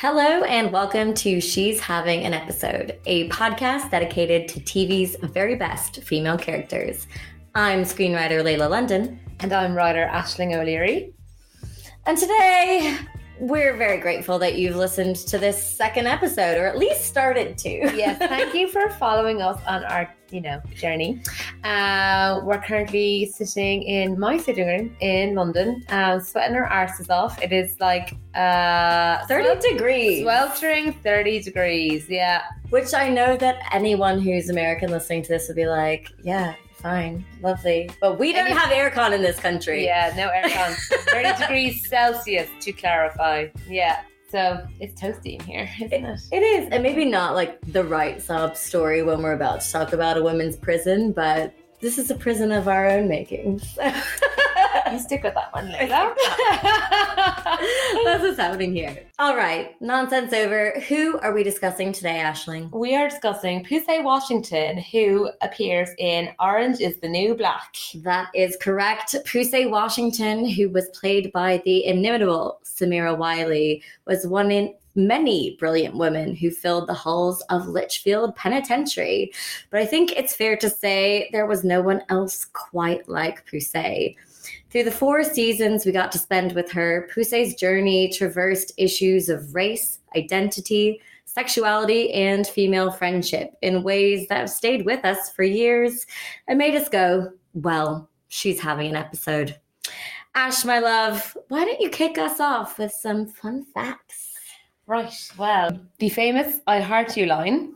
Hello, and welcome to She's Having an Episode, a podcast dedicated to TV's very best female characters. I'm screenwriter Lela London. And I'm writer Aisling O'Leary. And today, we're very grateful that you've listened to this second episode, or at least started to. Yes, thank you for following us on our, you know, journey. Uh, we're currently sitting in my sitting room in London, uh, sweating our arses off. It is like uh, 30 swel- degrees. sweltering 30 degrees. Yeah. Which I know that anyone who's American listening to this would be like, yeah, fine, lovely. But we don't have aircon in this country. Yeah, no aircon. 30 degrees Celsius to clarify. Yeah. So it's toasty in here, isn't it? It is, and maybe not like the right sob story when we're about to talk about a women's prison, but this is a prison of our own making. So. You stick with that one, Lela. That's what's happening here. All right, nonsense over. Who are we discussing today, Aisling? We are discussing Poussey Washington, who appears in Orange is the New Black. That is correct. Poussey Washington, who was played by the inimitable Samira Wiley, was one in many brilliant women who filled the halls of Litchfield Penitentiary. But I think it's fair to say there was no one else quite like Poussey. Through the four seasons we got to spend with her, Poussey's journey traversed issues of race, identity, sexuality, and female friendship in ways that have stayed with us for years and made us go, well, she's having an episode. Ash, my love, why don't you kick us off with some fun facts? Right, well, the famous I Heart You line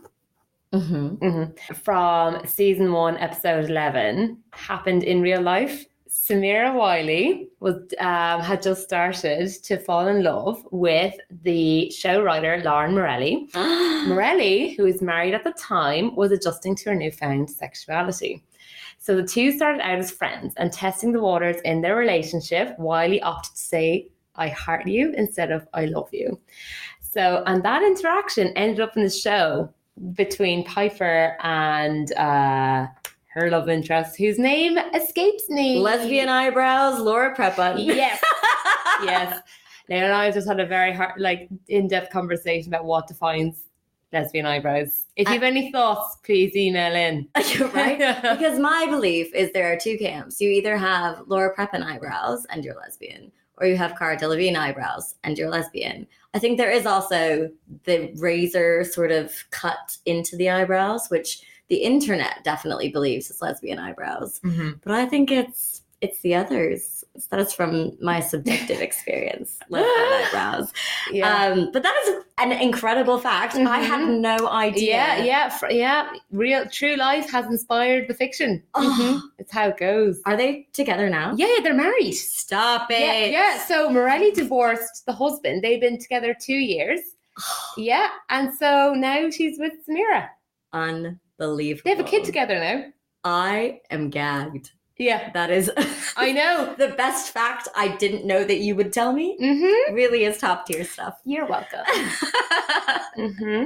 Mm-hmm. from season one, episode 11, happened in real life. Samira Wiley was um, had just started to fall in love with the show writer Lauren Morelli. Morelli, who was married at the time, was adjusting to her newfound sexuality. So the two started out as friends and testing the waters in their relationship. Wiley opted to say, I heart you instead of I love you. So, and that interaction ended up in the show between Piper and uh, her love interest, whose name escapes me. Lesbian eyebrows, Laura Prepon. Yes. yes. Now and I just had a very hard, like, in-depth conversation about what defines lesbian eyebrows. If you have any thoughts, please email in. Right. Because my belief is there are two camps. You either have Laura Prepon eyebrows and you're lesbian, or you have Cara Delevingne eyebrows and you're lesbian. I think there is also the razor sort of cut into the eyebrows, which the internet definitely believes it's lesbian eyebrows. Mhm. But I think it's it's the others. That is from my subjective experience. lesbian eyebrows. Yeah. Um, but that is an incredible fact. I had Mhm. no idea. yeah, yeah, fr- yeah. Real, true life has inspired the fiction. Oh. Mhm. It's how it goes. Are they together now? Yeah, they're married. Stop it. Yeah, yeah. So Morelli divorced the husband. They've been together two years. Yeah, and so now she's with Samira. Unbelievable. They have a kid together now. I am gagged. Yeah, That is I know. the best fact I didn't know that you would tell me. Mm-hmm. Really is top tier stuff. You're welcome. mm-hmm.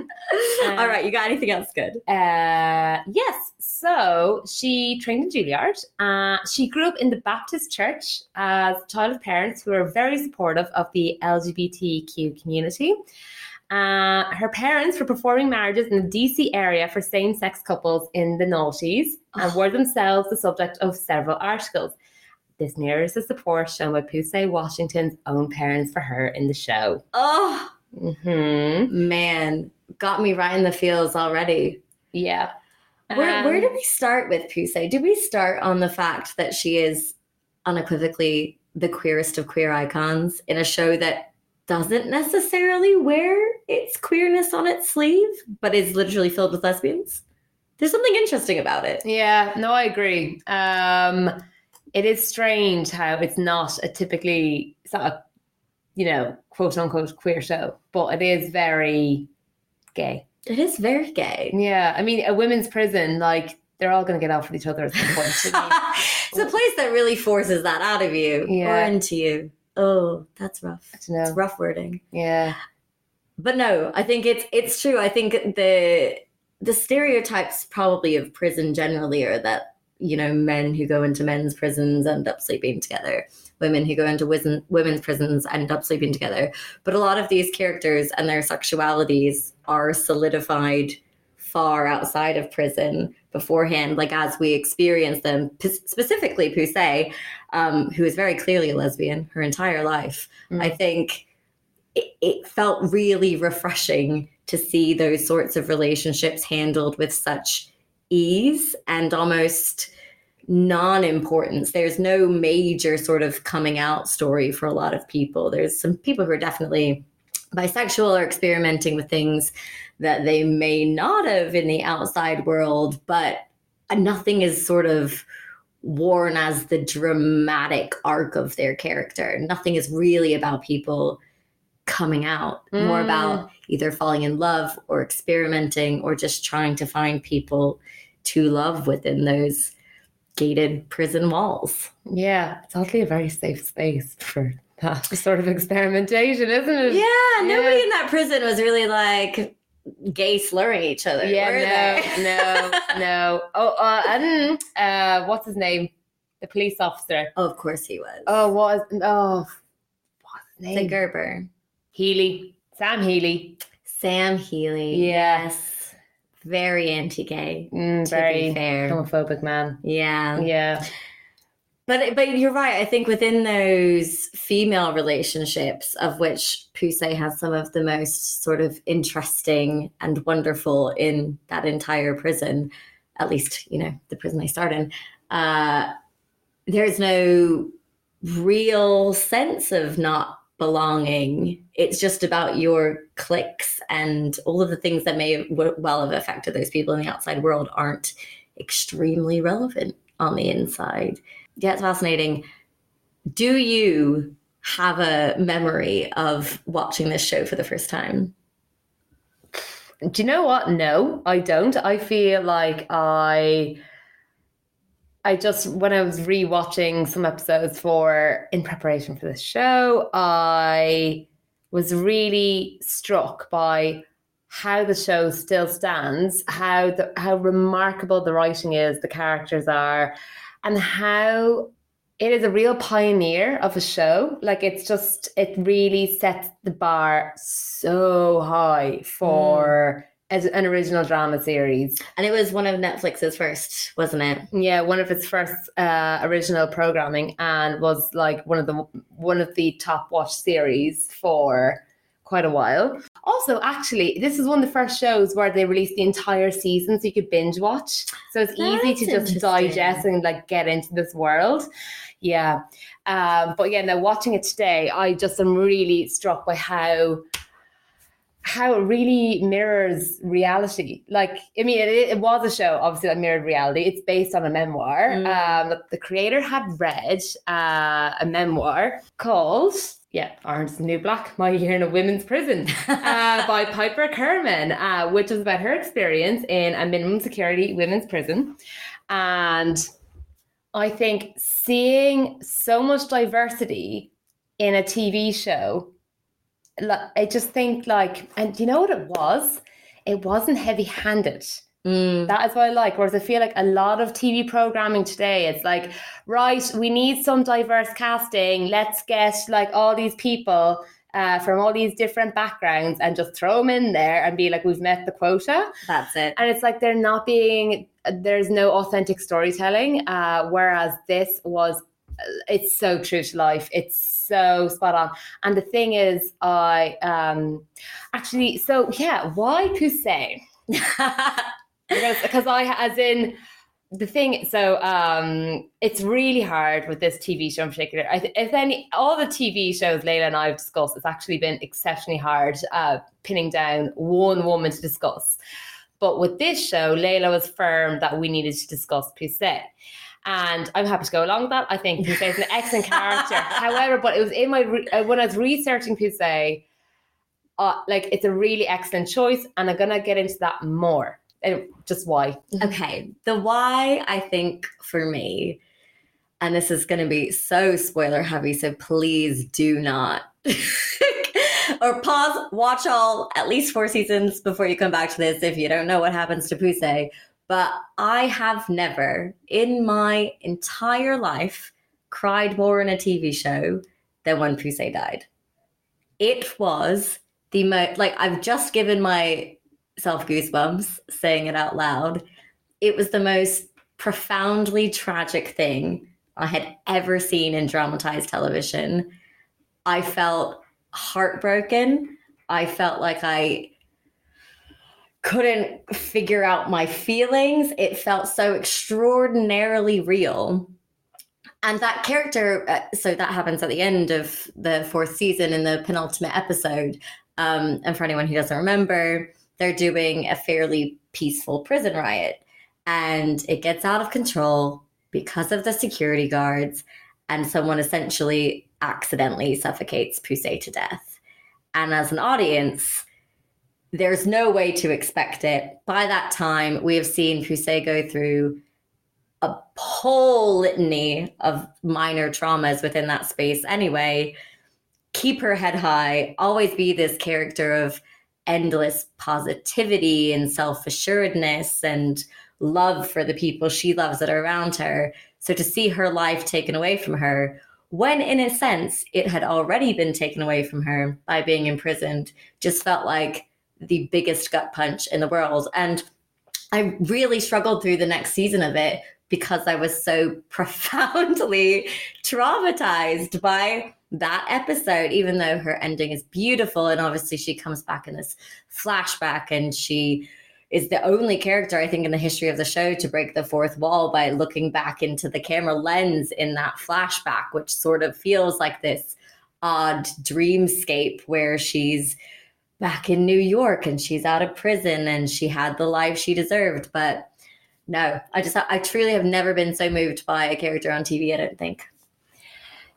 All right, you got anything else good? Uh, yes. So she trained in Juilliard. Uh, she grew up in the Baptist church as a child of parents who were very supportive of the LGBTQ community. Uh, her parents were performing marriages in the DC area for same sex couples in the noughties and were themselves the subject of several articles. This mirrors the support shown by Poussey Washington's own parents for her in the show. Oh hmm man, got me right in the feels already. Yeah. Where, where Um, do we start with Poussey? Do we start on the fact that she is unequivocally the queerest of queer icons in a show that doesn't necessarily wear its queerness on its sleeve, but is literally filled with lesbians? There's something interesting about it. Yeah, no, I agree. Um, it is strange how it's not a typically it's not a you know quote unquote queer show, but it is very gay. It is very gay. Yeah, I mean, a women's prison, like they're all going to get off with each other at some point. It's a place that really forces that out of you or into you. Oh, that's rough. It's rough wording. Yeah, But no, I think it's it's true. I think the the stereotypes probably of prison generally are that you know, men who go into men's prisons end up sleeping together. Women who go into women's prisons end up sleeping together. But a lot of these characters and their sexualities are solidified far outside of prison beforehand, like as we experience them, p- specifically Poussey, um, who is very clearly a lesbian her entire life. Mm. I think it, it felt really refreshing to see those sorts of relationships handled with such ease and almost non-importance there's no major sort of coming out story for a lot of people there's some people who are definitely bisexual or experimenting with things that they may not have in the outside world but nothing is sort of worn as the dramatic arc of their character nothing is really about people coming out more Mm. about either falling in love or experimenting or just trying to find people to love within those gated prison walls. Yeah, it's oddly a very safe space for that sort of experimentation, isn't it? Yeah, nobody Yeah. in that prison was really like gay slurring each other. Yeah, no, no, no. Oh, uh, uh, what's his name? The police officer. Oh, of course he was. Oh, what is? Oh, what's his the? Gerber. Healy. Sam Healy. Sam Healy. Yes. Very anti-gay. Mm, very fair. homophobic man. Yeah. Yeah. But but you're right. I think within those female relationships, of which Poussey has some of the most sort of interesting and wonderful in that entire prison, at least you know the prison they start in. Uh, there's no real sense of not belonging. It's just about your clicks and all of the things that may well have affected those people in the outside world aren't extremely relevant on the inside. Yeah, it's fascinating. Do you have a memory of watching this show for the first time? Do you know what? No, I don't. I feel like I I just when I was rewatching some episodes for in preparation for this show, I was really struck by how the show still stands, how the how remarkable the writing is, the characters are, and how it is a real pioneer of a show. Like it's just it really sets the bar so high for as an original drama series. And it was one of Netflix's first, wasn't it? Yeah, one of its first uh, original programming, and was like one of the one of the top watched series for quite a while. Also, actually, this is one of the first shows where they released the entire season, so you could binge watch. So it's easy to just digest and like get into this world. Yeah, um, but yeah, now watching it today, I just am really struck by how how it really mirrors reality. Like, I mean, it, it was a show, obviously, that mirrored reality. It's based on a memoir. Mm. Um, that the creator had read uh, a memoir called, yeah, Orange is the New Black, My Year in a Women's Prison uh, by Piper Kerman, uh, which is about her experience in a minimum security women's prison. And I think seeing so much diversity in a TV show, I just think like, and you know what it was? It wasn't heavy handed. Mm. That is what I like. Whereas I feel like a lot of TV programming today, it's like, right, we need some diverse casting. Let's get like all these people uh, from all these different backgrounds and just throw them in there and be like, we've met the quota. That's it. And it's like they're not being, there's no authentic storytelling. Uh, whereas this was, it's so true to life. It's so spot on. And the thing is, I um actually, so yeah, why Poussey? because because I as in the thing so um it's really hard with this TV show in particular. I th- if any all the TV shows Lela and I have discussed it's actually been exceptionally hard uh pinning down one woman to discuss. But with this show Lela was firm that we needed to discuss Poussey and I'm happy to go along with that. I think Poussey is an excellent character. However but it was in my re- uh, when I was researching Poussey uh, like it's a really excellent choice and I'm gonna get into that more and just why Okay, the why I think for me, and this is going to be so spoiler heavy, so please do not. or pause, watch all at least four seasons before you come back to this if you don't know what happens to Poussey. but I have never in my entire life cried more in a TV show than when Poussey died. It was the most, like, I've just given myself goosebumps saying it out loud. It was the most profoundly tragic thing I had ever seen in dramatized television. I felt heartbroken. I felt like I couldn't figure out my feelings. It felt so extraordinarily real. And that character, uh, so that happens at the end of the fourth season in the penultimate episode. Um, and for anyone who doesn't remember, they're doing a fairly peaceful prison riot. And it gets out of control because of the security guards. And someone essentially accidentally suffocates Poussey to death. And as an audience, there's no way to expect it. By that time, we have seen Poussey go through a whole litany of minor traumas within that space anyway. Keep her head high, always be this character of endless positivity and self assuredness and love for the people she loves that are around her. So to see her life taken away from her, when in a sense it had already been taken away from her by being imprisoned, just felt like the biggest gut punch in the world. And I really struggled through the next season of it because I was so profoundly traumatized by that episode, even though her ending is beautiful. And obviously, she comes back in this flashback and she is the only character, I think, in the history of the show to break the fourth wall by looking back into the camera lens in that flashback, which sort of feels like this odd dreamscape where she's back in New York and she's out of prison and she had the life she deserved. But no, I just, I truly have never been so moved by a character on TV, I don't think.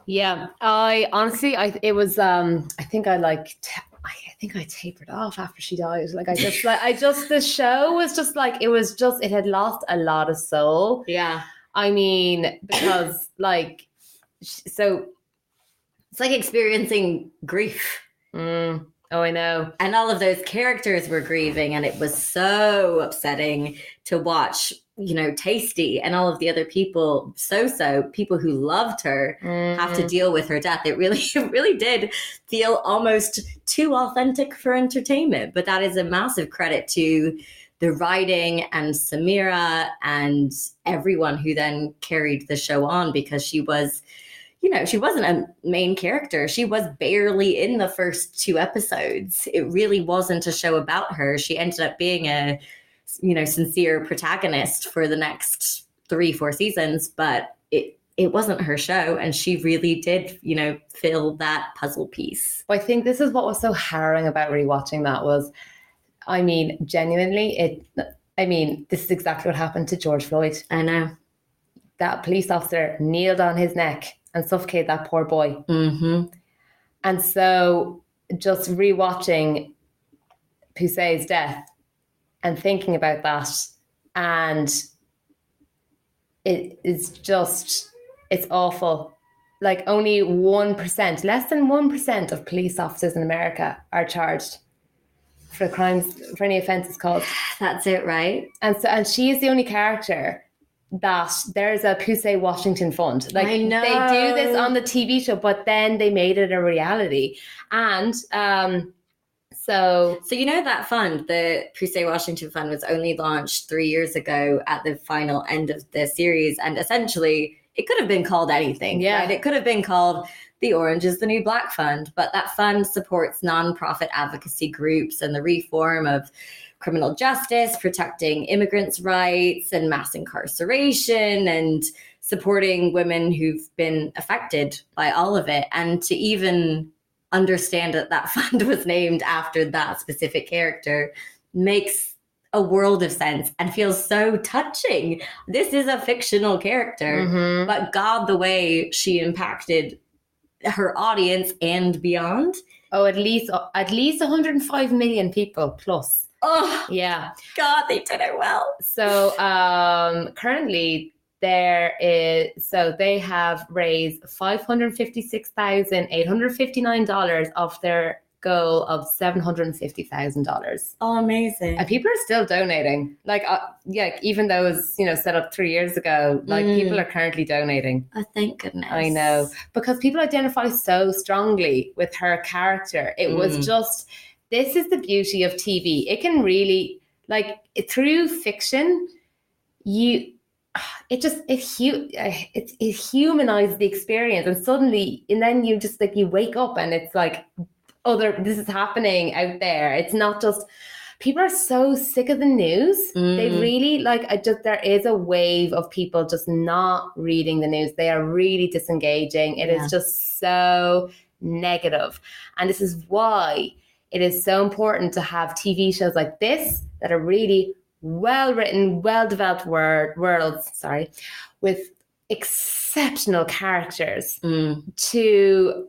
Yeah, I honestly, I it was, um, I think I like, I think I tapered off after she died. Like I just, like I just, the show was just like it was just, it had lost a lot of soul. Yeah, I mean, because like, so it's like experiencing grief. Mm, Oh, I know. And all of those characters were grieving, and it was so upsetting to watch, you know, Taystee and all of the other people, so so, people who loved her, mm. have to mm-hmm. deal with her death. It really, it really did feel almost too authentic for entertainment. But that is a massive credit to the writing and Samira and everyone who then carried the show on because she was you know, she wasn't a main character. She was barely in the first two episodes. It really wasn't a show about her. She ended up being a, you know, sincere protagonist for the next three, four seasons, but it it wasn't her show and she really did you know fill that puzzle piece i think this is what was so harrowing about rewatching that was i mean genuinely it i mean this is exactly what happened to george floyd i know that police officer kneeled on his neck and suffocate that poor boy. Mm-hmm. And so just rewatching Poussey's death and thinking about that and it is just it's awful like only 1% less than 1% of police officers in america are charged for crimes for any offenses caused that's it right and so and she is the only character that there's a Poussey Washington Fund. Like they do this on the TV show, but then they made it a reality. And um so So you know that fund, the Poussey Washington Fund was only launched three years ago at the final end of the series. And essentially it could have been called anything. Yeah. Right? It could have been called the Orange is the New Black Fund, but that fund supports nonprofit advocacy groups and the reform of criminal justice, protecting immigrants' rights and mass incarceration, and supporting women who've been affected by all of it. And to even understand that that fund was named after that specific character makes a world of sense and feels so touching. This is a fictional character, mm-hmm. but God, the way she impacted her audience and beyond. Oh, at least at least 105 million people plus. Oh, yeah. God, they did it well. So, um, currently there is so they have raised five hundred fifty six thousand eight hundred fifty nine dollars of their goal of seven hundred and fifty thousand dollars. Oh, amazing. And people are still donating. Like, uh, yeah, even though it was you know set up three years ago, like Mm. people are currently donating. Oh, thank goodness. I know because people identify so strongly with her character. It Mm. was just this is the beauty of TV. It can really like through fiction, you it just it hu- it, it humanizes the experience and suddenly and then you just like you wake up and it's like other this is happening out there it's not just people are so sick of the news they Mm. really like I just there is a wave of people just not reading the news they are really disengaging It is Yeah. just so negative and this is why it is so important to have tv shows like this that are really well written well developed word worlds sorry with exceptional characters Mm. to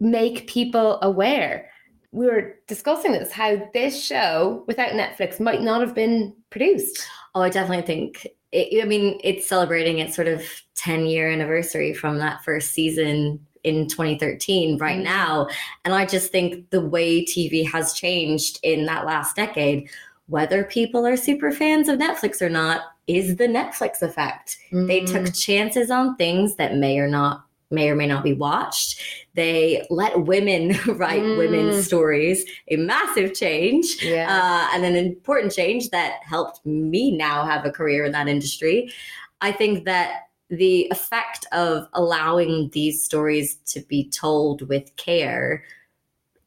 make people aware. We were discussing this how this show without Netflix might not have been produced. Oh, I definitely think. It, I mean, it's celebrating its sort of 10 year anniversary from that first season in 2013 right Mm. now. And I just think the way TV has changed in that last decade, whether people are super fans of Netflix or not, is the Netflix effect. They Mm. took chances on things that may or not may or may not be watched. They let women write Mm. women's stories, a massive change yeah. uh, and an important change that helped me now have a career in that industry. I think that the effect of allowing these stories to be told with care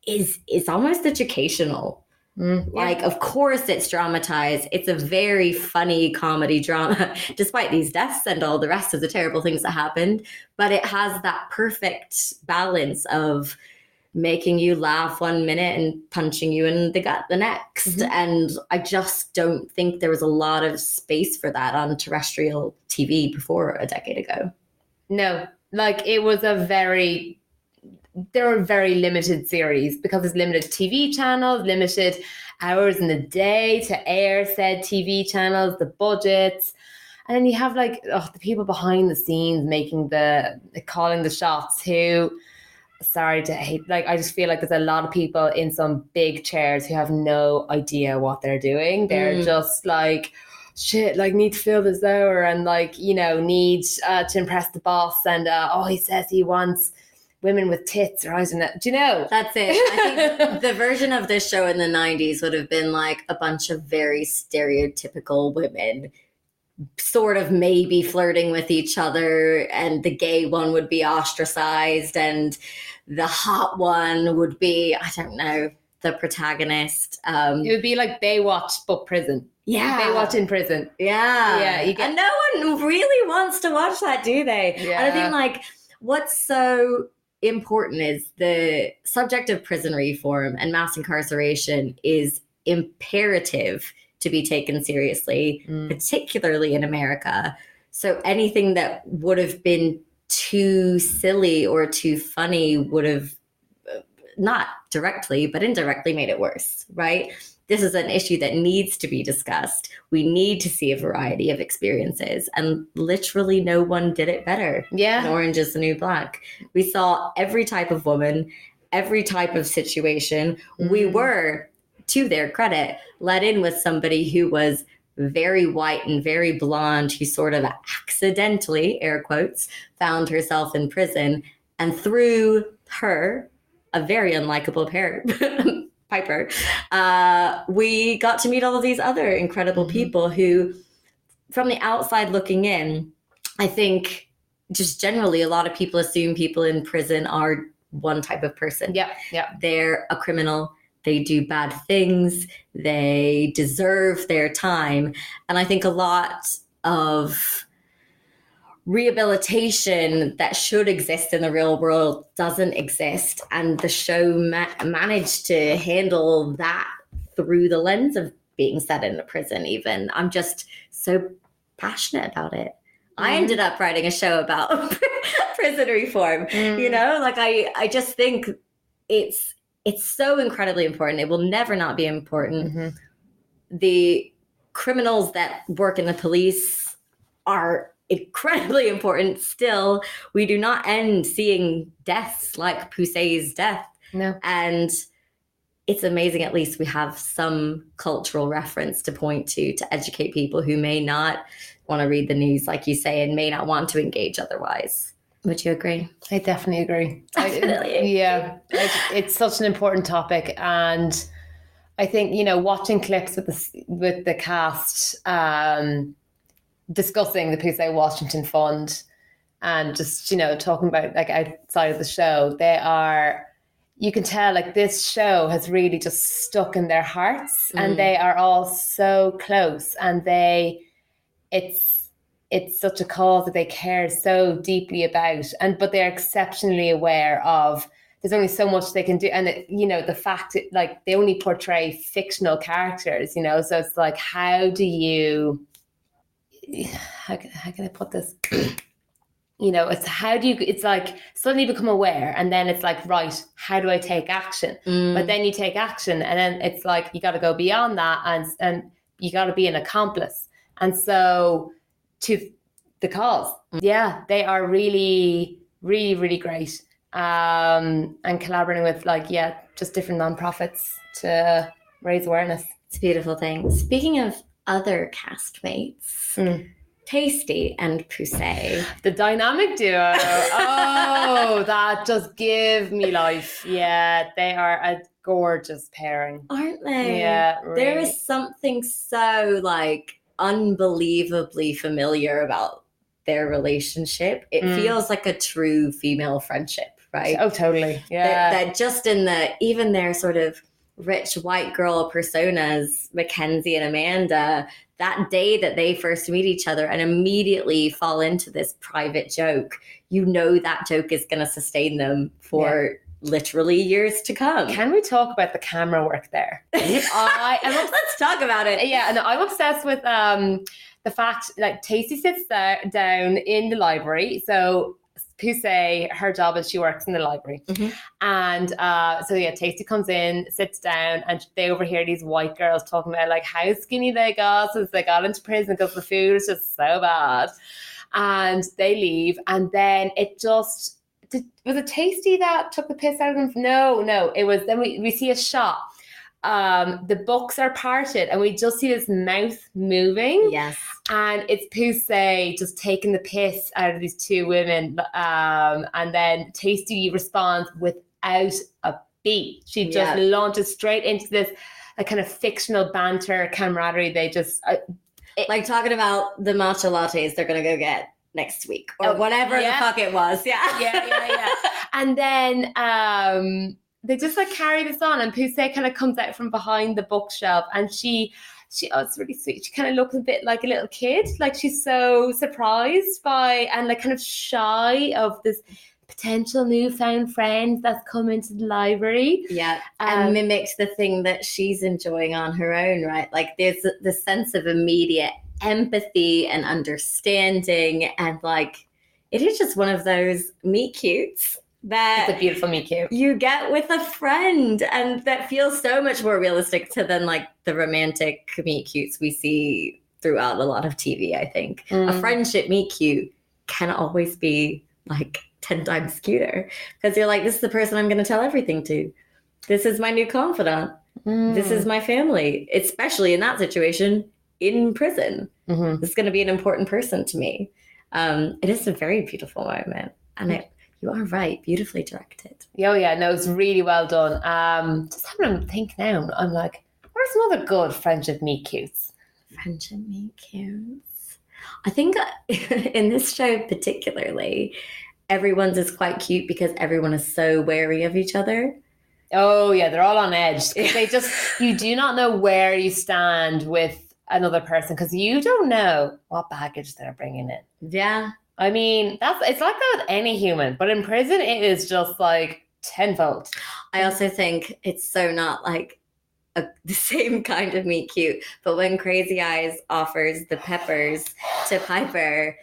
is is almost educational. Mm, yeah. Like, of course, it's dramatized. It's a very funny comedy drama, despite these deaths and all the rest of the terrible things that happened. But it has that perfect balance of making you laugh one minute and punching you in the gut the next. Mhm. And I just don't think there was a lot of space for that on terrestrial TV before a decade ago. no, like it was a very there were very limited series because it's limited TV channels, limited hours in the day to air said TV channels, the budgets. And then you have like oh, the people behind the scenes making the calling the shots who sorry to hate like I just feel like there's a lot of people in some big chairs who have no idea what they're doing. They're Mm. just like shit, like need to fill this hour and like, you know, need uh, to impress the boss and uh, oh he says he wants women with tits or I don't know. Do you know? That's it. I think the version of this show in the 90s would have been like a bunch of very stereotypical women sort of maybe flirting with each other and the gay one would be ostracized and the hot one would be i don't know the protagonist um It would be like Baywatch but prison. yeah Baywatch in prison. yeah Yeah, you get- and no one really wants to watch that do they and i Yeah. think like what's so important is the subject of prison reform and mass incarceration is imperative to be taken seriously Mm. particularly in america so anything that would have been too silly or too funny would have not directly but indirectly made it worse right? This is an issue that needs to be discussed. We need to see a variety of experiences and literally no one did it better. Yeah. orange is the new black. We saw every type of woman every type of situation. We Mhm. were to their credit let in with somebody who was very white and very blonde who sort of accidentally air quotes found herself in prison and through her a very unlikable pair piper uh, we got to meet all of these other incredible Mhm. people who from the outside looking in i think just generally a lot of people assume people in prison are one type of person Yeah. Yeah. they're a criminal they do bad things. They deserve their time. And i think a lot of rehabilitation that should exist in the real world doesn't exist. And the show ma- managed to handle that through the lens of being set in a prison even. I'm just so passionate about it. I Mhm. ended up writing a show about prison reform Mm. you know? Like i i just think it's it's so incredibly important it will never not be important Mhm. the criminals that work in the police are incredibly important still we do not end seeing deaths like Poussey's death No. and it's amazing at least we have some cultural reference to point to to educate people who may not want to read the news, like you say, and may not want to engage otherwise. Would you agree? I definitely agree. Definitely. I, yeah, like, it's such an important topic, and I think you know watching clips with the with the cast um, discussing the PSA Washington Fund and just you know talking about like outside of the show, they are. You can tell like this show has really just stuck in their hearts, Mm. and they are all so close, and they, it's it's such a cause that they care so deeply about and but they're exceptionally aware of there's only so much they can do and it, you know the fact that like they only portray fictional characters you know so it's like how do you how can, how can i put this? You know it's how do you it's like suddenly become aware and then it's like right how do i take action? Mm. but then you take action and then it's like you got to go beyond that and and you got to be an accomplice. And so to the cause yeah they are really really really great um and collaborating with like yeah just different nonprofits to raise awareness It's a beautiful thing. Speaking of other castmates, Mm. Taystee and Poussey. the dynamic duo oh that just give me life yeah they are a gorgeous pairing Aren't they? yeah There really. is something so like unbelievably familiar about their relationship. It Mm. feels like a true female friendship, right? oh totally yeah that just in the even their sort of rich white girl personas, Mackenzie and Amanda, that day that they first meet each other and immediately fall into this private joke, you know that joke is going to sustain them for literally years to come. Can we talk about the camera work there? I am obs- Let's talk about it. yeah, and I'm obsessed with um the fact like Taystee sits there, down in the library. So Poussey, her job is she works in the library, Mhm. and uh, so yeah, Taystee comes in, sits down, and they overhear these white girls talking about like how skinny they got since they got into prison because the food is just so bad, and they leave, and then it just did, was it Taystee that took the piss out of them? No, no, it was. Then we we see a shot. Um, the books are parted, and we just see this mouth moving Yes. and it's Poussey just taking the piss out of these two women. Um, and then Taystee responds without a beat. She just Yeah. launches straight into this like kind of fictional banter camaraderie. They just uh, Like talking about the matcha lattes they're going to go get next week or Oh, whatever yeah. the fuck it was. Yeah. yeah, yeah, yeah. and then um, they just like carry this on, and Poussey kind of comes out from behind the bookshelf, and she. She, oh, it's really sweet. She kind of looks a bit like a little kid. Like she's so surprised by and like kind of shy of this potential newfound friend that's come into the library. Yeah, Um, and mimics the thing that she's enjoying on her own, right? Like there's the sense of immediate empathy and understanding, and like it is just one of those meet cutes that It's a beautiful meet cute. you get with a friend, and that feels so much more realistic to than like the romantic meet cutes we see throughout a lot of TV. I think a Mm. friendship meet cute can always be like 10 times cuter because you're like, this is the person I'm going to tell everything to. This is my new confidant. This is my family, especially in that situation in prison. Mhm. This is going to be an important person to me. Um, it is a very beautiful moment. And it, you are right, beautifully directed. Oh yeah, no, it's really well done. Um, just having a think now, I'm like, where's some other good friendship meet cutes? Friendship meet cutes. I think in this show, particularly, everyone's is quite cute because everyone is so wary of each other. Oh yeah, they're all on edge they just you do not know where you stand with another person because you don't know what baggage they're bringing in. Yeah. I mean, that's it's like that with any human, but in prison it is just like tenfold. I also think it's so not like a, the same kind of meet cute. But when Crazy Eyes offers the peppers to Piper,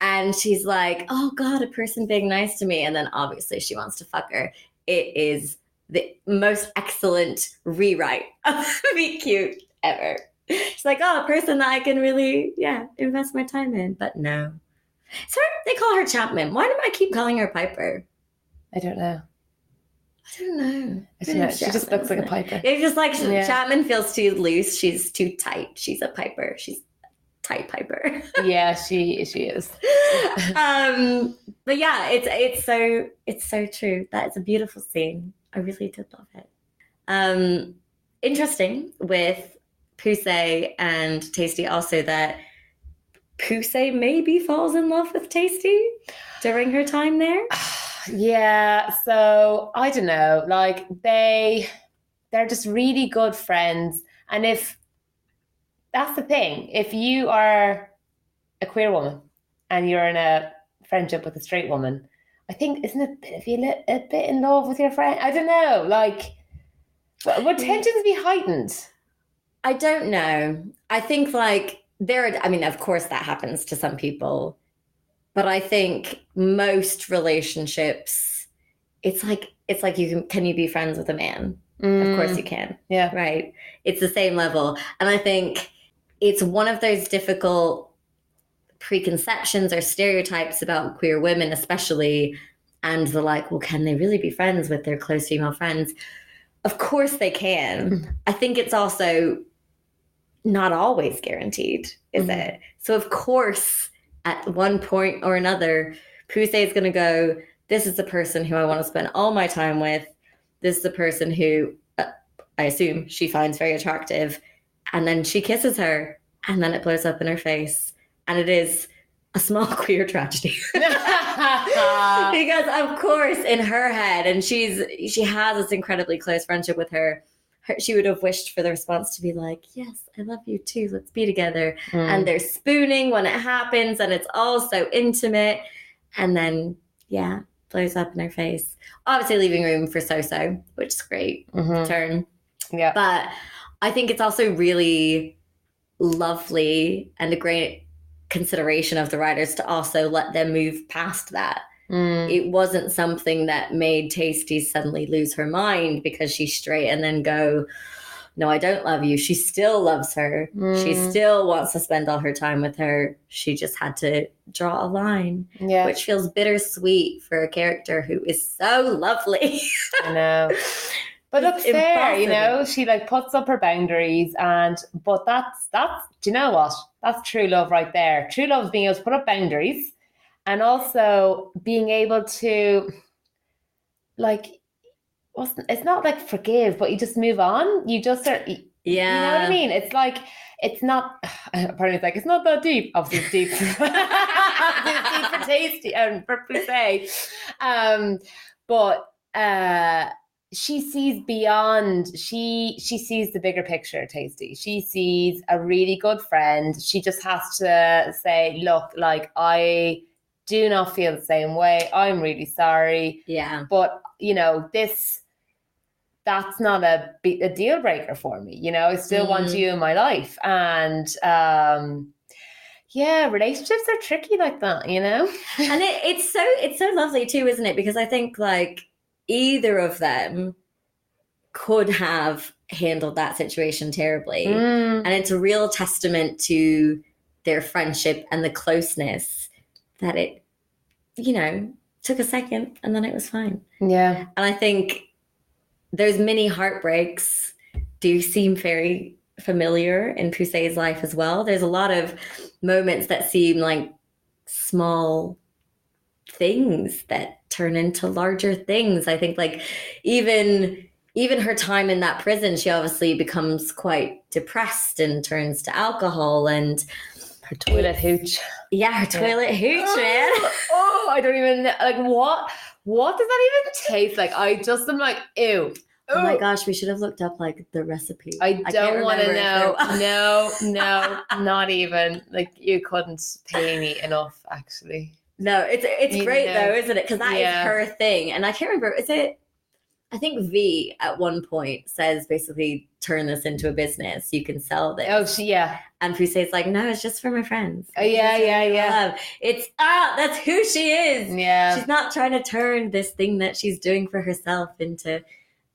and she's like, "Oh God, a person being nice to me," and then obviously she wants to fuck her. It is the most excellent rewrite of meet cute ever. She's like, "Oh, a person that I can really, yeah, invest my time in." But no, so they call her Chapman. Why do I keep calling her Piper? I don't know. I don't know. I don't know. She just looks like a piper. It's just like Yeah. Chapman feels too loose. She's too tight. She's a piper. She's tight piper. yeah, she she is. um, but yeah, it's it's so it's so true. That is a beautiful scene. I really did love it. Um, interesting with Poussey and Taystee also that Poussey maybe falls in love with Taystee during her time there. yeah, so I don't know. Like they they're just really good friends. And if that's the thing, if you are a queer woman and you're in a friendship with a straight woman, I think isn't it a bit of you a bit in love with your friend? I don't know. Like would would tensions be heightened? I don't know. I think like there are I mean, of course that happens to some people, but I think most relationships it's like it's like you can can you be friends with a man? Of course you can. Mm, Yeah. Right. It's the same level. And I think it's one of those difficult preconceptions or stereotypes about queer women, especially. And the like, well, can they really be friends with their close female friends? Of course they can. I think it's also not always guaranteed, is Mhm. it? So, of course, at one point or another, Poussey is going to go, This is the person who I want to spend all my time with. This is the person who uh, I assume she finds very attractive. And then she kisses her, and then it blows up in her face. And it is a small queer tragedy. because of course in her head and she's she has this incredibly close friendship with her, she would have wished for the response to be like yes i love you too let's be together Mm. and they're spooning when it happens and it's all so intimate and then yeah blows up in her face obviously leaving room for so-so which is great Mhm. turn Yeah. but I think it's also really lovely and a great consideration of the writers to also let them move past that. Mm. It wasn't something that made Taystee suddenly lose her mind because she's straight and then go, No, I don't love you. She still loves her. She Mm. still wants to spend all her time with her. She just had to draw a line, Yeah. which feels bittersweet for a character who is so lovely. I know. But look, It's fair, you know, she like puts up her boundaries and but that's that's do you know what? That's true love right there. True love is being able to put up boundaries and also being able to like it's not like forgive, but you just move on. You just are Yeah. you know what I mean? It's like it's not apparently it's like it's not that deep. Obviously it's deep. it's deep for Taystee and for say. Um but uh she sees beyond she she sees the bigger picture Taystee. She sees a really good friend. She just has to say look like i do not feel the same way. I'm really sorry. Yeah. but you know this that's not a, a deal breaker for me you know? I still want Mhm. you in my life. And um yeah relationships are tricky like that you know? And it, it's so it's so lovely too isn't it? Because i think like either of them could have handled that situation terribly. Mm, and it's a real testament to their friendship and the closeness that it you know took a second and then it was fine. Yeah. And i think those mini heartbreaks do seem very familiar in Poussey's life as well. There's a lot of moments that seem like small things that turn into larger things. I think like even even her time in that prison, she obviously becomes quite depressed and turns to alcohol and her toilet hooch yeah, her toilet hooch, oh, man. oh i don't even like what what does that even taste like i just am like ew Oh my gosh, we should have looked up like the recipe. I can't don't want to know. No, no, not even. Like you couldn't pay me enough, actually. No, it's it's great though, isn't it? Because that is Yeah. her thing, and I can't remember. Is it? I think Vee at one point says basically turn this into a business. You can sell this. Oh, she, yeah, and Poussey's like, no, it's just for my friends. Oh, yeah, yeah, yeah. love. It's ah, that's who she is. yeah. She's not trying to turn this thing that she's doing for herself into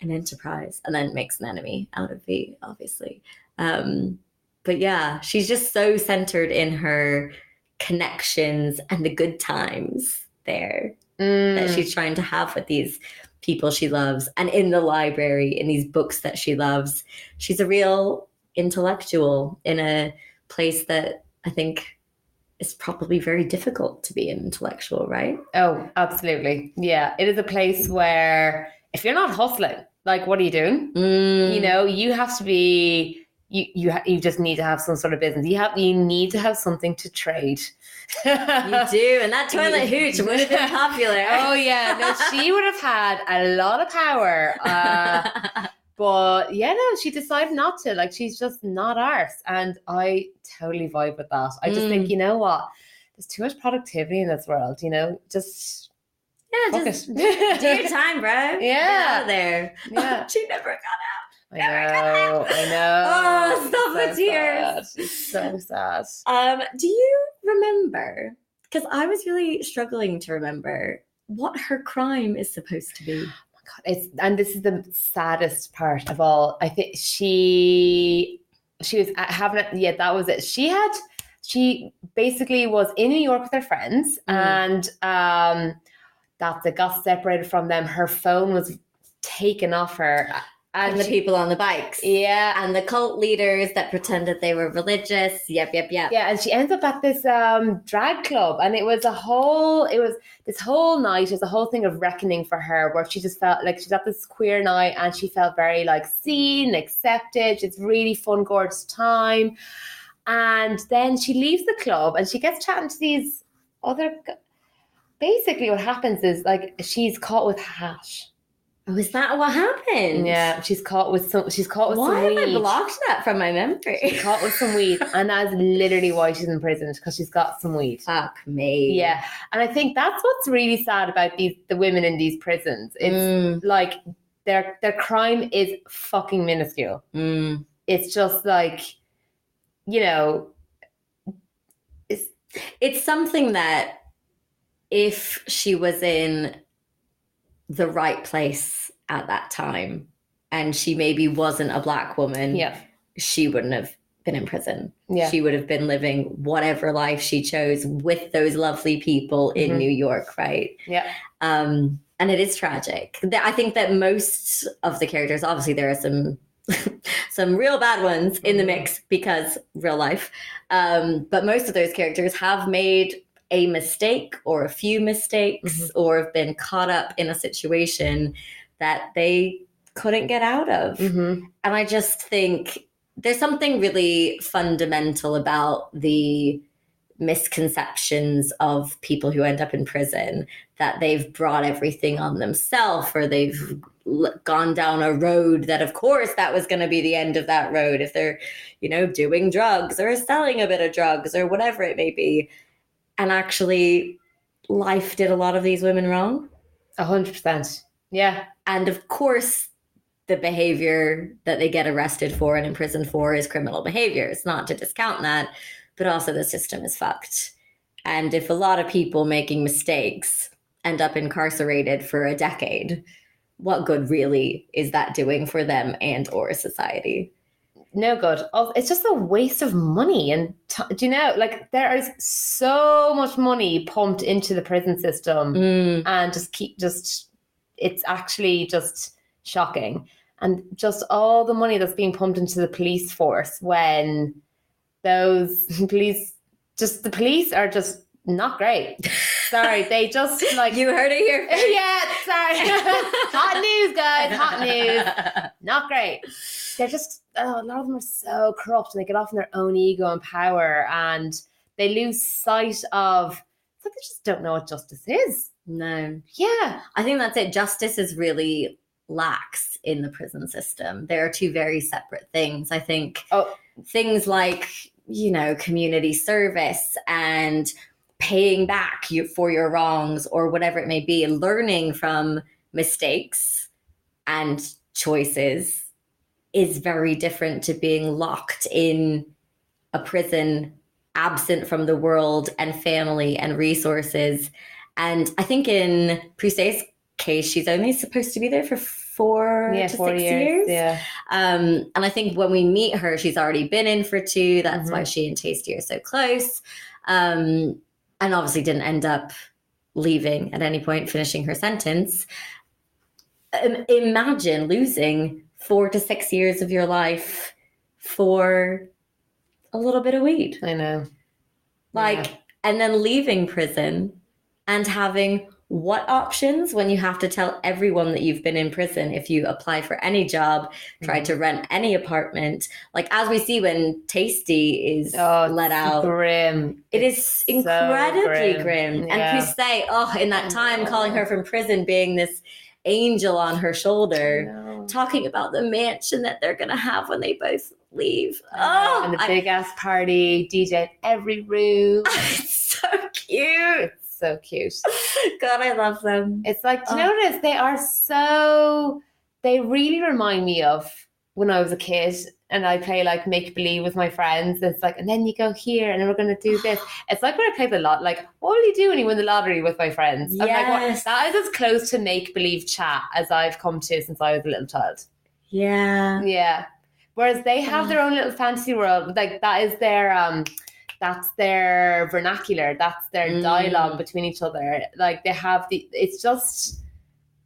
an enterprise, and then makes an enemy out of Vee, obviously. Um, but yeah, she's just so centered in her connections and the good times there that Mm, she's trying to have with these people she loves and in the library in these books that she loves she's a real intellectual in a place that i think is probably very difficult to be an intellectual right Oh, absolutely. Yeah. It is a place where if you're not hustling, like what are you doing? Mm, You know, you have to be you you ha- you just need to have some sort of business. You have you need to have something to trade. you do and that toilet hooch would have been popular Oh yeah, no, she would have had a lot of power. Uh, but yeah, no, she decided not to. Like she's just not ours, and I totally vibe with that. I just Mm. think you know what, there's too much productivity in this world. You know, just yeah fuck just it. do your time bro Get Yeah. out of there Yeah. she never got I know, I know. Oh, stop It's the so tears. It's so sad. Um, do you remember? Because I was really struggling to remember what her crime is supposed to be. My God, it's and this is the saddest part of all. I think she she was having it. Yeah, that was it. She had she basically was in New York with her friends, Mm. and um, that's it. Got separated from them. Her phone was taken off her, And the people on the bikes. yeah, And the cult leaders that pretended they were religious. Yep, yep, yep. Yeah, and she ends up at this um drag club, and it was a whole, it was this whole night, it was a whole thing of reckoning for her, where she just felt like she's at this queer night, and she felt very like seen, accepted. It's really fun, gorgeous time, and then she leaves the club, and she gets chatting to these other. Basically, what happens is like she's caught with hash. Oh, is that what happened? Yeah, she's caught with some. She's caught with some weed. Why have I blocked that from my She's memory? caught with some weed, and that's literally why she's in prison because she's got some weed. Fuck me. Yeah, and I think that's what's really sad about these the women in these prisons. It's Mm, like their their crime is fucking minuscule. mm. It's just like, you know, it's It's something that if she was in the right place at that time and she maybe wasn't a black woman, yeah, she wouldn't have been in prison. yeah, She would have been living whatever life she chose with those lovely people in Mhm. New York, right? yeah, Um, and it is tragic. I think that most of the characters, obviously, there are some some real bad ones in the mix because real life. Um, but most of those characters have made a mistake or a few mistakes Mhm. or have been caught up in a situation that they couldn't get out of. hmm And I just think there's something really fundamental about the misconceptions of people who end up in prison that they've brought everything on themselves or they've gone down a road that of course that was going to be the end of that road if they're you know doing drugs or selling a bit of drugs or whatever it may be and actually life did a lot of these women wrong a hundred percent. Yeah, and of course, the behavior that they get arrested for and imprisoned for is criminal behavior. It's not to discount that, but also the system is fucked. And if a lot of people making mistakes end up incarcerated for a decade, what good really is that doing for them and or society? No good. It's just a waste of money, and t- do you know, like there is so much money pumped into the prison system. Mm, and just keep just it's actually just shocking and just all the money that's being pumped into the police force when those police just the police are just not great sorry they just like you heard it here. yeah sorry hot news guys hot news not great they're just oh, a lot of them are so corrupt and they get off in their own ego and power and they lose sight of like they just don't know what justice is no. yeah I think that's it. Justice is really lax in the prison system. There are two very separate things. I think Oh. things like, you know, community service and paying back you, for your wrongs or whatever it may be, learning from mistakes and choices is very different to being locked in a prison absent from the world and family and resources and I think in Poussey's case, she's only supposed to be there for four yeah, to four six years. years. Yeah, Um, and I think when we meet her, she's already been in for two. That's Mm-hmm. why she and Taystee are so close. Um, and obviously didn't end up leaving at any point, finishing her sentence. im- imagine losing four to six years of your life for a little bit of weed. I know. Like, Yeah. and then leaving prison and having what options when you have to tell everyone that you've been in prison if you apply for any job, try Mhm. to rent any apartment. Like, as we see when Taystee is Oh, let out. Grim. It is so incredibly grim. grim. Yeah. And Poussey, oh, in that time, calling her from prison, being this angel on her shoulder. Talking about the mansion that they're going to have when they both leave. Oh, and the I- big ass party, DJ in every room. it's so cute. it's so cute. God, I love them. It's like, do you Oh. notice they are so, they really remind me of when I was a kid and I play like make believe with my friends. It's like, and then you go here and then we're going to do this. It's like when I play the lot, like, what will you do when you win the lottery with my friends? I'm like, what? Yes. that is as close to make believe chat as I've come to since I was a little child. Yeah. Yeah. Whereas they have their own little fantasy world. Like that is their um that's their vernacular. That's their Mm. dialogue between each other. Like they have the it's just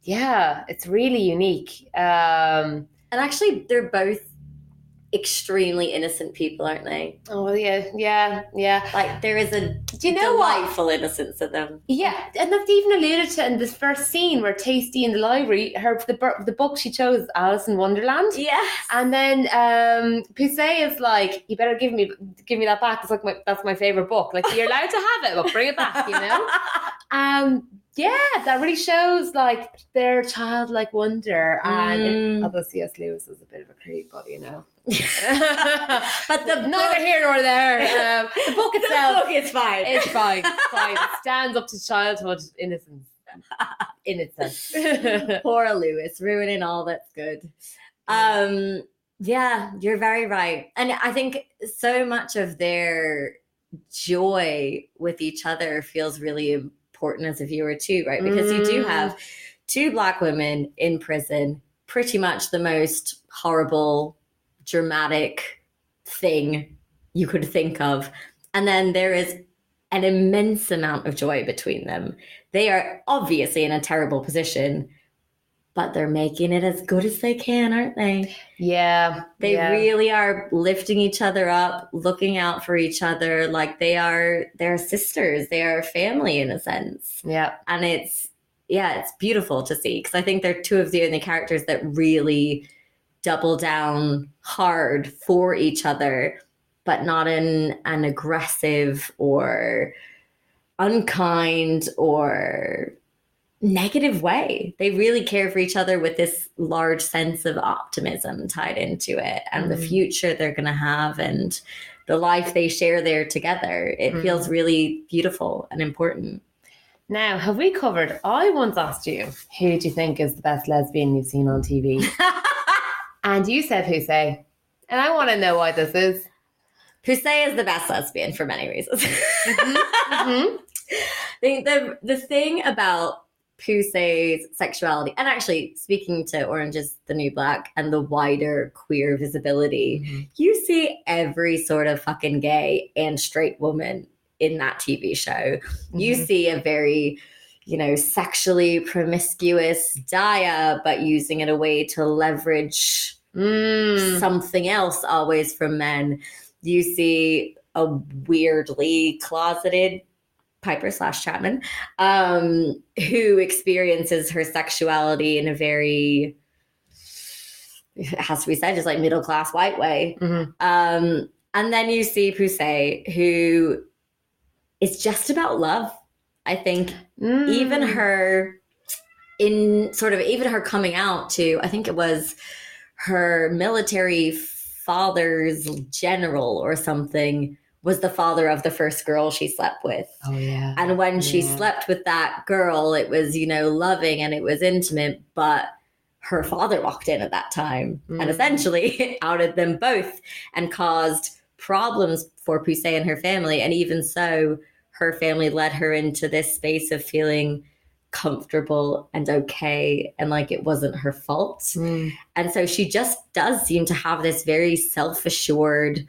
yeah, it's really unique. Um And actually, they're both extremely innocent people, aren't they? oh yeah, yeah, yeah. Like, there is a Do you know what? delightful innocence of them. Yeah, and that's even alluded to in this first scene where Taystee in the library, her the, the book she chose, Alice in Wonderland. Yes. And then um Poussey is like, you better give me give me that back. It's like my that's my favorite book. Like you're allowed to have it, but bring it back, you know? Um yeah, that really shows like their childlike wonder and Mm. although C.S. Lewis is a bit of a creep, but you know. but the neither book, here nor there. Um, the book the itself book is fine. it's fine. It's fine. It stands up to childhood innocence. Innocence. Poor Lewis, ruining all that's good. Um, yeah, you're very right. And I think so much of their joy with each other feels really important as a viewer too, right? Because you do Mm. have two black women in prison, pretty much the most horrible, dramatic thing you could think of. And then there is an immense amount of joy between them. They are obviously in a terrible position, but they're making it as good as they can, aren't they? yeah. They yeah. really are lifting each other up, looking out for each other like they are they're sisters, they are family in a sense. Yeah. And it's yeah, it's beautiful to see because I think they're two of the only characters that really double down hard for each other, but not in an aggressive or unkind or negative way. They really care for each other with this large sense of optimism tied into it and the Mhm. future they're going to have and the life they share there together. It Mhm. feels really beautiful and important. Now, have we covered? I once asked you, who do you think is the best lesbian you've seen on TV? and you said Hussein. And I want to know why this is. Poussey is the best lesbian for many reasons. Mhm. the, the the thing about Poussey's sexuality, and actually speaking to Orange is the New Black and the wider queer visibility, you see every sort of fucking gay and straight woman in that TV show. You Mhm. see a very, you know, sexually promiscuous Daya, but using it a way to leverage Mm. something else always from men. You see a weirdly closeted Piper slash Chapman, um, who experiences her sexuality in a very, it has to be said, just like middle class white way. Mhm. Um, and then you see Poussey, who is just about love. I think Mm. even her in sort of even her coming out to i think it was her military father's general or something was the father of the first girl she slept with Oh yeah. and when she slept with that girl it was you know loving and it was intimate but her father walked in at that time and Mm. essentially outed them both and caused problems for Poussey and her family and even so her family led her into this space of feeling comfortable and okay and like it wasn't her fault Mm. and so she just does seem to have this very self-assured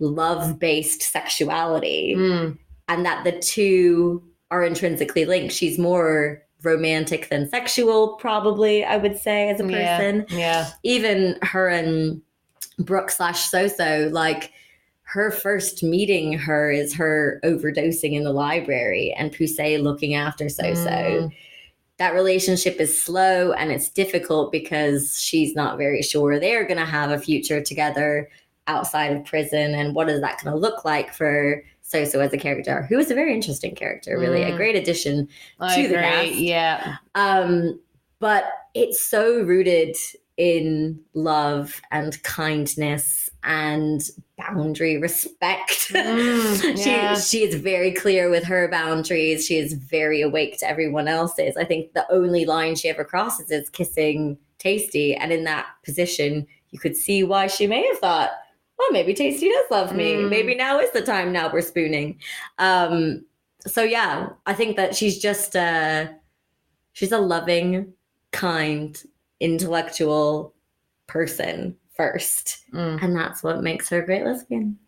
love-based sexuality Mm. and that the two are intrinsically linked. She's more romantic than sexual, probably, I would say, as a person. Yeah. Even her and Brooke slash Soso, like her first meeting her is her overdosing in the library and Poussey looking after Soso. Mm. That relationship is slow and it's difficult because she's not very sure they're going to have a future together outside of prison. And what is that going to look like for Soso as a character, who is a very interesting character, really, a Mm. great addition I to the cast. Yeah. um, but it's so rooted in love and kindness and boundary respect. Mm, yeah. she she is very clear with her boundaries. She is very awake to everyone else's. I think the only line she ever crosses is kissing Taystee, and in that position, you could see why she may have thought, "Well, maybe Taystee does love me. Mm. Maybe now is the time. Now we're spooning." Um, so yeah, I think that she's just uh, she's a loving, kind, intellectual person first, Mm. and that's what makes her a great lesbian.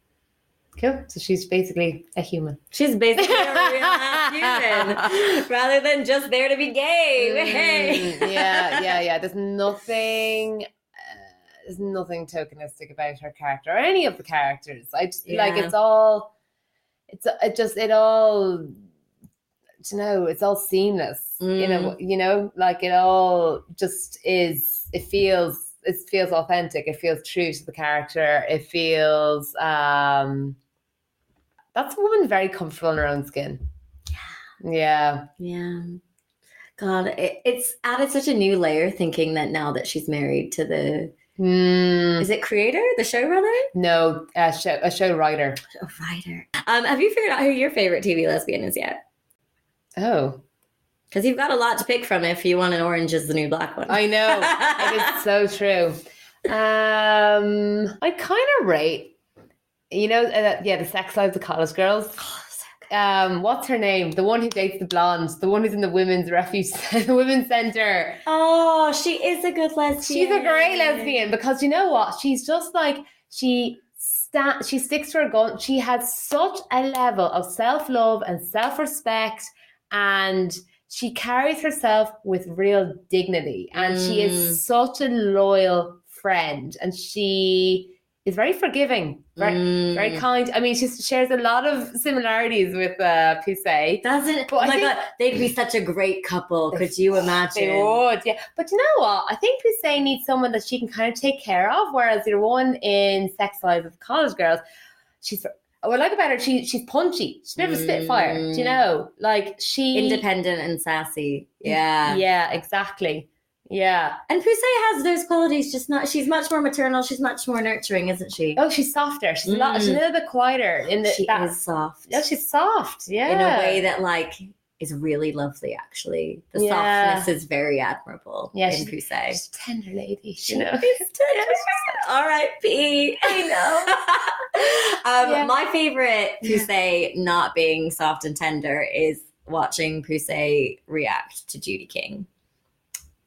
Cool. So she's basically a human. She's basically a human, rather than just there to be gay. Hey. Mm, yeah, yeah, yeah. There's nothing. Uh, there's nothing tokenistic about her character or any of the characters. I just like it's all. It's it just it all. You know, it's all seamless. You know, you know, like it all just is. It feels. It feels authentic. It feels true to the character. It feels. um That's a woman very comfortable in her own skin. Yeah. Yeah. God, it, it's added such a new layer thinking that now that she's married to the Mm, is it creator, the showrunner? no, a show, a show writer. A writer. Um, have you figured out who your favorite TV lesbian is yet? Oh, Because you've got a lot to pick from if you want an orange is the new black one. I know. it is so true. Um, I kind of rate, you know, uh, yeah, the sex lives of college girls. Oh, so. Um, what's her name? The one who dates the blonde, the one who's in the women's refuge, the women's center. Oh, she is a good lesbian. She's a great lesbian because you know what? She's just like she sta- she sticks to her gun. She has such a level of self love and self respect, and she carries herself with real dignity. And she Mm. is such a loyal friend, and she is very forgiving, very very Mm. kind. I mean, she shares a lot of similarities with uh, Poussey. Doesn't But oh my god, they'd be such a great couple. Could you imagine? They would, yeah. But you know what? I think Hussein needs someone that she can kind of take care of. Whereas your one in Sex Lives of College Girls, she's what I like about her, she she's punchy. She's a bit of a spitfire. Do you Mm. know? Like she Independent and sassy. Yeah. Yeah, exactly. Yeah. And Poussey has those qualities, just not she's much more maternal, she's much more nurturing, isn't she? Oh, she's softer. She's a lot she's a Mm. little bit quieter in the she that, is soft. Yeah, she's soft. Yeah. In a way that like is really lovely actually. The Yeah. softness is very admirable Yeah, in she's- Poussey. she's a tender lady. She You know. is tender. R.I.P. I know. um, Yeah. My favorite Poussey not being soft and tender is watching Poussey react to Judy King.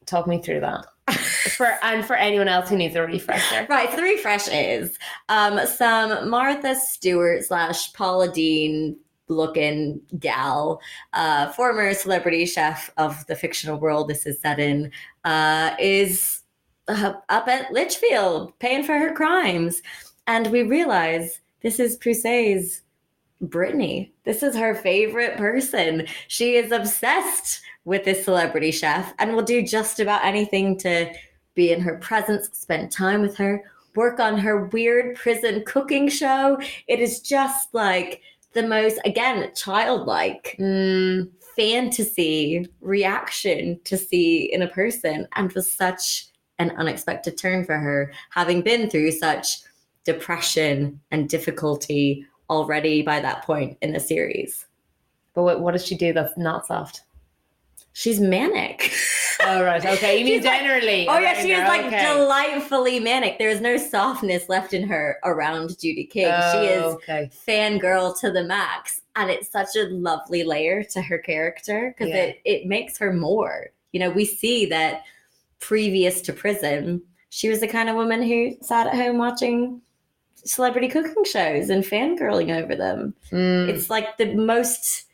Talk me through that. For and for anyone else who needs a refresher. Right, so the refresh is um, some Martha Stewart slash Paula Deen looking gal, uh, former celebrity chef of the fictional world this is set in, uh, is uh, up at Litchfield paying for her crimes. And we realize this is Poussey's Brittany. This is her favorite person. She is obsessed with this celebrity chef and will do just about anything to be in her presence, spend time with her, work on her weird prison cooking show. It is just like the most, again, childlike Mm, fantasy reaction to see in a person and was such an unexpected turn for her, having been through such depression and difficulty already by that point in the series. but what, what does she do that's not soft? She's manic. Oh right, okay. You mean She's like- generally? Oh yeah, she is like okay. delightfully manic. There is no softness left in her around Judy King. she is Oh, okay. fangirl to the max. And it's such a lovely layer to her character because Yeah. it, it makes her more. You know, we see that previous to prison, she was the kind of woman who sat at home watching celebrity cooking shows and fangirling over them. Mm, It's like the most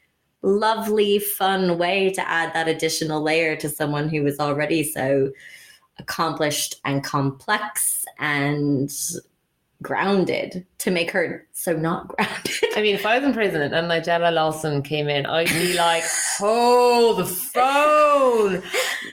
lovely, fun way to add that additional layer to someone who was already so accomplished and complex and grounded to make her so not grounded. I mean, if I was in prison and Nigella Lawson came in, I'd be like, hold the phone.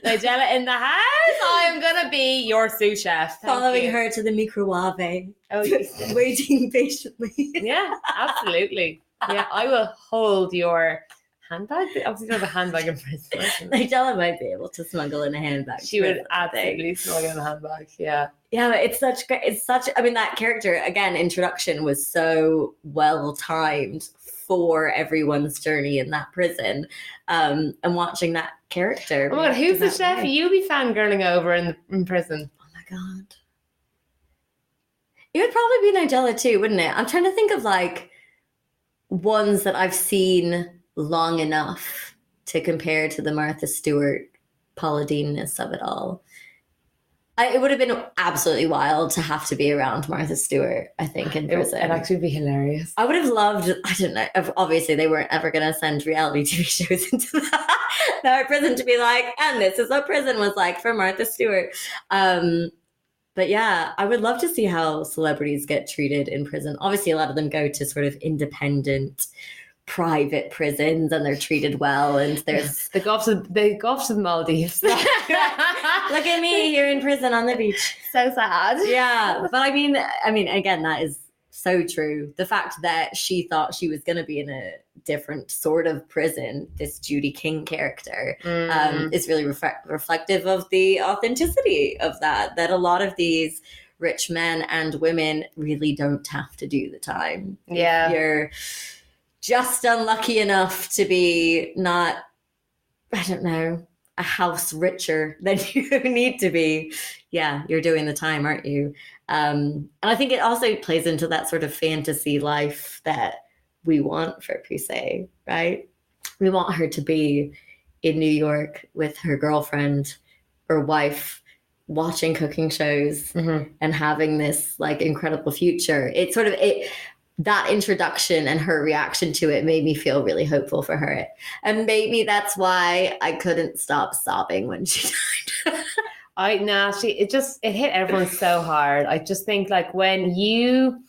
Nigella in the house, I'm going to be your sous chef. Thank Following you." her to the microwave, Oh, yes. waiting patiently. yeah, absolutely. Yeah, I will hold your handbag. Obviously, not a handbag in prison. Nigella might be able to smuggle in a handbag. She would absolutely smuggle in a handbag. Yeah. Yeah, it's such great. It's such. I mean, that character again. Introduction was so well timed for everyone's journey in that prison, um, and watching that character. Oh god, who's the react in that chef way. you be fangirling over in, in prison? Oh my god. It would probably be Nigella too, wouldn't it? I'm trying to think of like ones that I've seen long enough to compare to the Martha Stewart Paula Deanness of it all. I, it would have been absolutely wild to have to be around Martha Stewart, I think, in It would prison. actually be hilarious. I would have loved, I don't know, obviously they weren't ever going to send reality TV shows into that, that prison to be like, and this is what prison was like for Martha Stewart. Um, but yeah, I would love to see how celebrities get treated in prison. Obviously, a lot of them go to sort of independent, private prisons and they're treated well. And there's, The golf of the golf of Maldives. look at me here in prison on the beach. so sad. yeah but i mean i mean again that is so true the fact that she thought she was going to be in a different sort of prison this judy king character Mm. um, is really reflect reflective of the authenticity of that that a lot of these rich men and women really don't have to do the time Yeah. you're just unlucky enough to be not i don't know a house richer than you need to be. Yeah you're doing the time aren't you? Um and i think it also plays into that sort of fantasy life that we want for Poussey, right? We want her to be in new york with her girlfriend or wife watching cooking shows Mhm. and having this like incredible future. It sort of it that introduction and her reaction to it made me feel really hopeful for her and maybe that's why i couldn't stop sobbing when she died I nah, she it just it hit everyone so hard. I just think like when you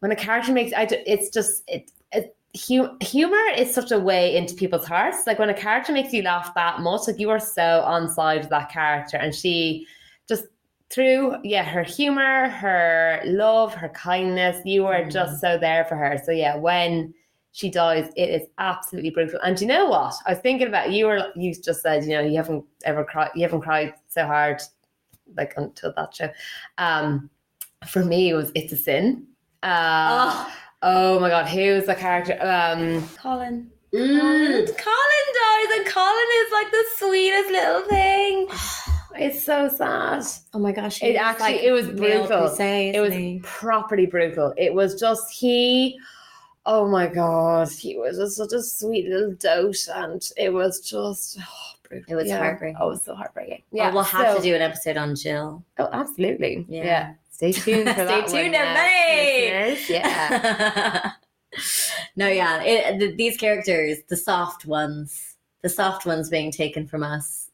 when a character makes I it's just it, it hu- humor is such a way into people's hearts. Like when a character makes you laugh that much, like you are so on side with that character, and she through yeah her humor, her love, her kindness, you are Mm. just so there for her. So yeah, when she dies, it is absolutely brutal. And you know what? I was thinking about you were you just said, you know, you haven't ever cried you haven't cried so hard like until that show. Um for me it was It's a Sin. Uh, oh, oh my god, who's the character? Um colin Colin, Colin dies, and Colin is like the sweetest little thing. It's so sad. oh my gosh It actually- like it was brutal. Poussey, It was he? properly brutal. It was just he. Oh my god, he was just such a sweet little dote, and it was just oh, brutal. It was Yeah. heartbreaking. Oh, it was so heartbreaking. yeah we'll have so- to do an episode on jill Oh, absolutely. Yeah. Yeah. Stay tuned for Stay tuned, everybody. Yeah. no, yeah, it, the, these characters, the soft ones, the soft ones being taken from us.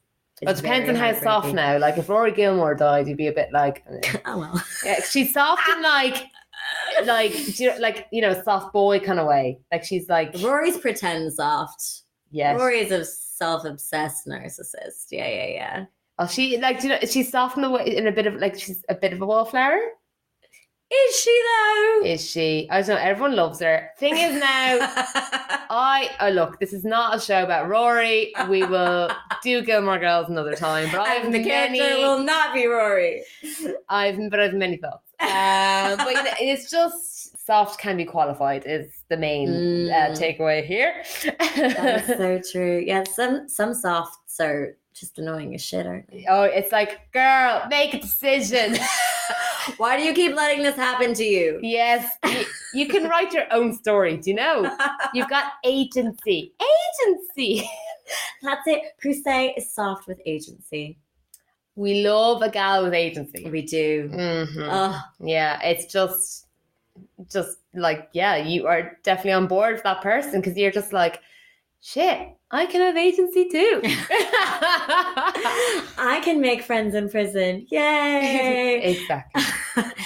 Well, it depends on how soft now. Like if Rory Gilmore died, you'd be a bit like. Oh well. yeah, she's soft in like, like, you, like you know, soft boy kind of way. Like she's like, Rory's pretend soft. yes. Rory's a self-obsessed narcissist. Yeah, yeah, yeah. Oh, she like, do you know, she's soft in the way in a bit of like she's a bit of a wallflower. Is she though? Is she? I don't know. Everyone loves her. Thing is now, I oh look, this is not a show about Rory. We will do Gilmore Girls another time. But I have and the character many. will not be Rory. I've but I have many thoughts. Um, but you know, it's just soft can be qualified is the main uh, Mm. takeaway here. That is so true. Yeah, some some softs are just annoying as shit, aren't they? oh, it's like, girl, make a decision. Why do you keep letting this happen to you? yes, you, you can write your own story. Do you know? You've got agency. Agency. That's it. Crusade is soft with agency. We love a gal with agency. We do. Mhm. Oh, Yeah, it's just just like, yeah, you are definitely on board with that person because you're just like, shit, I can have agency too. I can make friends in prison. Yay! exactly.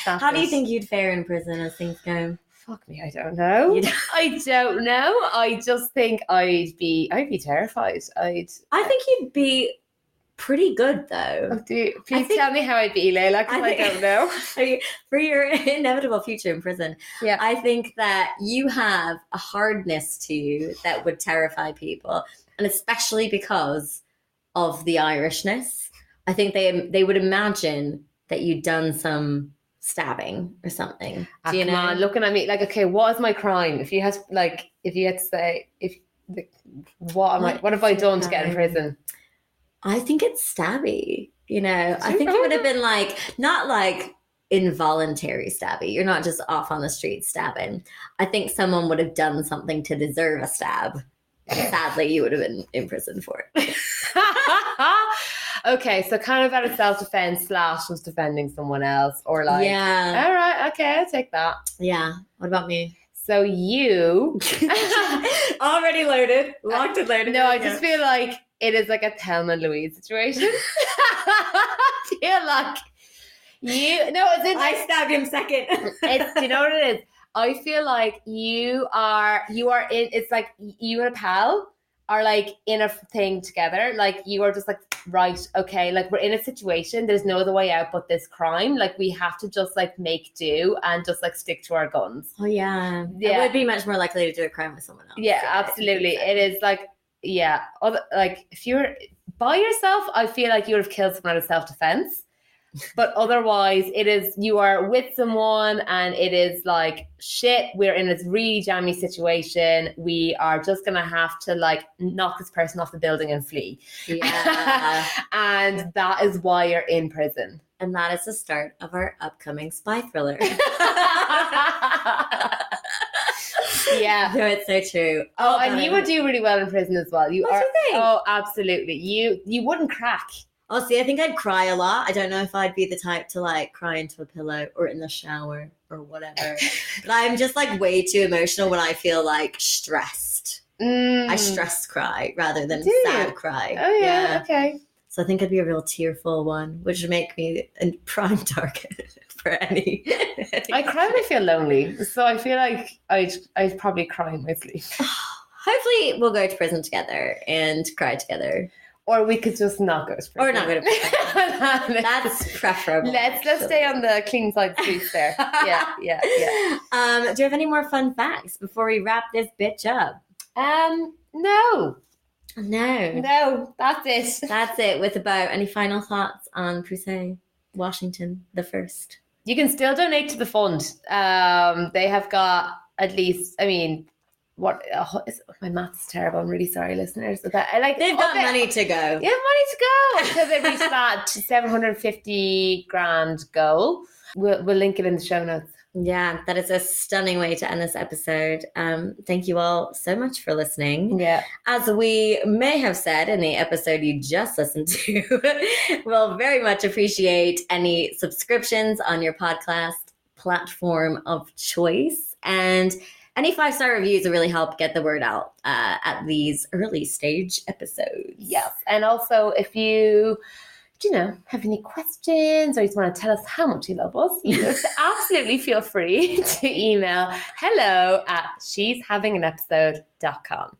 How do you think you'd fare in prison as things go? Fuck me, I don't know. Don't- I don't know. I just think I'd be, I'd be terrified. I'd. I think you'd be pretty good though. Oh, do you, please think- tell me how I'd be, Lela, because I, I don't know. For your- inevitable future in prison, Yeah. I think that you have a hardness to you that would terrify people, and especially because of the Irishness. I think they they would imagine that you'd done some stabbing or something. Ah, do you know? on, looking at me like, okay, what is my crime? If you had, like, if you had to say, if, the, what am I, What what have I done to get in prison? I think it's stabby. You know, I think it would have been like not like involuntary stabby. You're not just off on the street stabbing. I think someone would have done something to deserve a stab. And sadly, you would have been in prison for it. okay, so kind of out of self defense slash was defending someone else, or like, yeah, all right, okay, I'll take that. yeah. What about me? So you, Already loaded, locked and loaded. no, I just feel like it is like a Thelma and Louise situation. I feel like you, no, it's in, I stabbed him second. it's do you know what it is? I feel like you are you are in it's like you and a pal are like in a thing together. Like you are just like, right, okay, like we're in a situation, there's no other way out but this crime. Like we have to just like make do and just like stick to our guns. Oh yeah, Yeah. I would be much more likely to do a crime with someone else. Yeah, absolutely. It is like yeah, other, like if you're by yourself, I feel like you would have killed someone out of self defense. But otherwise, it is you are with someone, and it is like shit. We're in this really jammy situation. We are just gonna have to like knock this person off the building and flee. Yeah. and that is why you're in prison. and that is the start of our upcoming spy thriller. yeah. no, it's so true. Oh, and God, you would do really well in prison as well. You What do are. you think? Oh, absolutely. You you wouldn't crack. Oh, see, I think I'd cry a lot. I don't know if I'd be the type to like cry into a pillow or in the shower or whatever. but I'm just like way too emotional when I feel like stressed. I Mm. stress cry rather than Do you? sad cry. Oh yeah, okay. So I think I'd be a real tearful one, which would make me a prime target for any. I cry when I feel lonely, so I feel like I'd I'd probably cry in my sleep. Hopefully, we'll go to prison together and cry together, Or we could just not go to prison. or not go to prison. That's preferable. let's let's stay on the clean side streets there. Yeah, yeah, yeah. Um, do you have any more fun facts before we wrap this bitch up? Um, no, No. no, that's it. That's it with about any final thoughts on Crusade, Washington the first. You can still donate to the fund. Um, they have got at least. I mean, what? Uh, is, my math's is terrible. I'm really sorry, listeners. But I like They've oh, got they- money to go. They have money to go because they reached that 750 grand goal. We'll, we'll link it in the show notes. Yeah, that is a stunning way to end this episode. Um, thank you all so much for listening. Yeah. As we may have said in the episode you just listened to, we'll very much appreciate any subscriptions on your podcast platform of choice. And any five star reviews will really help get the word out uh, at these early stage episodes. Yes. And also, if you, do you know, have any questions or you just want to tell us how much you love us, you just absolutely feel free to email hello at she's having an episode.com.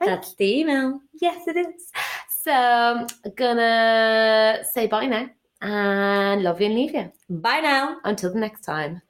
That's the email. Yes, it is. So I'm gonna say bye now and love you and leave you. Bye now. Until the next time.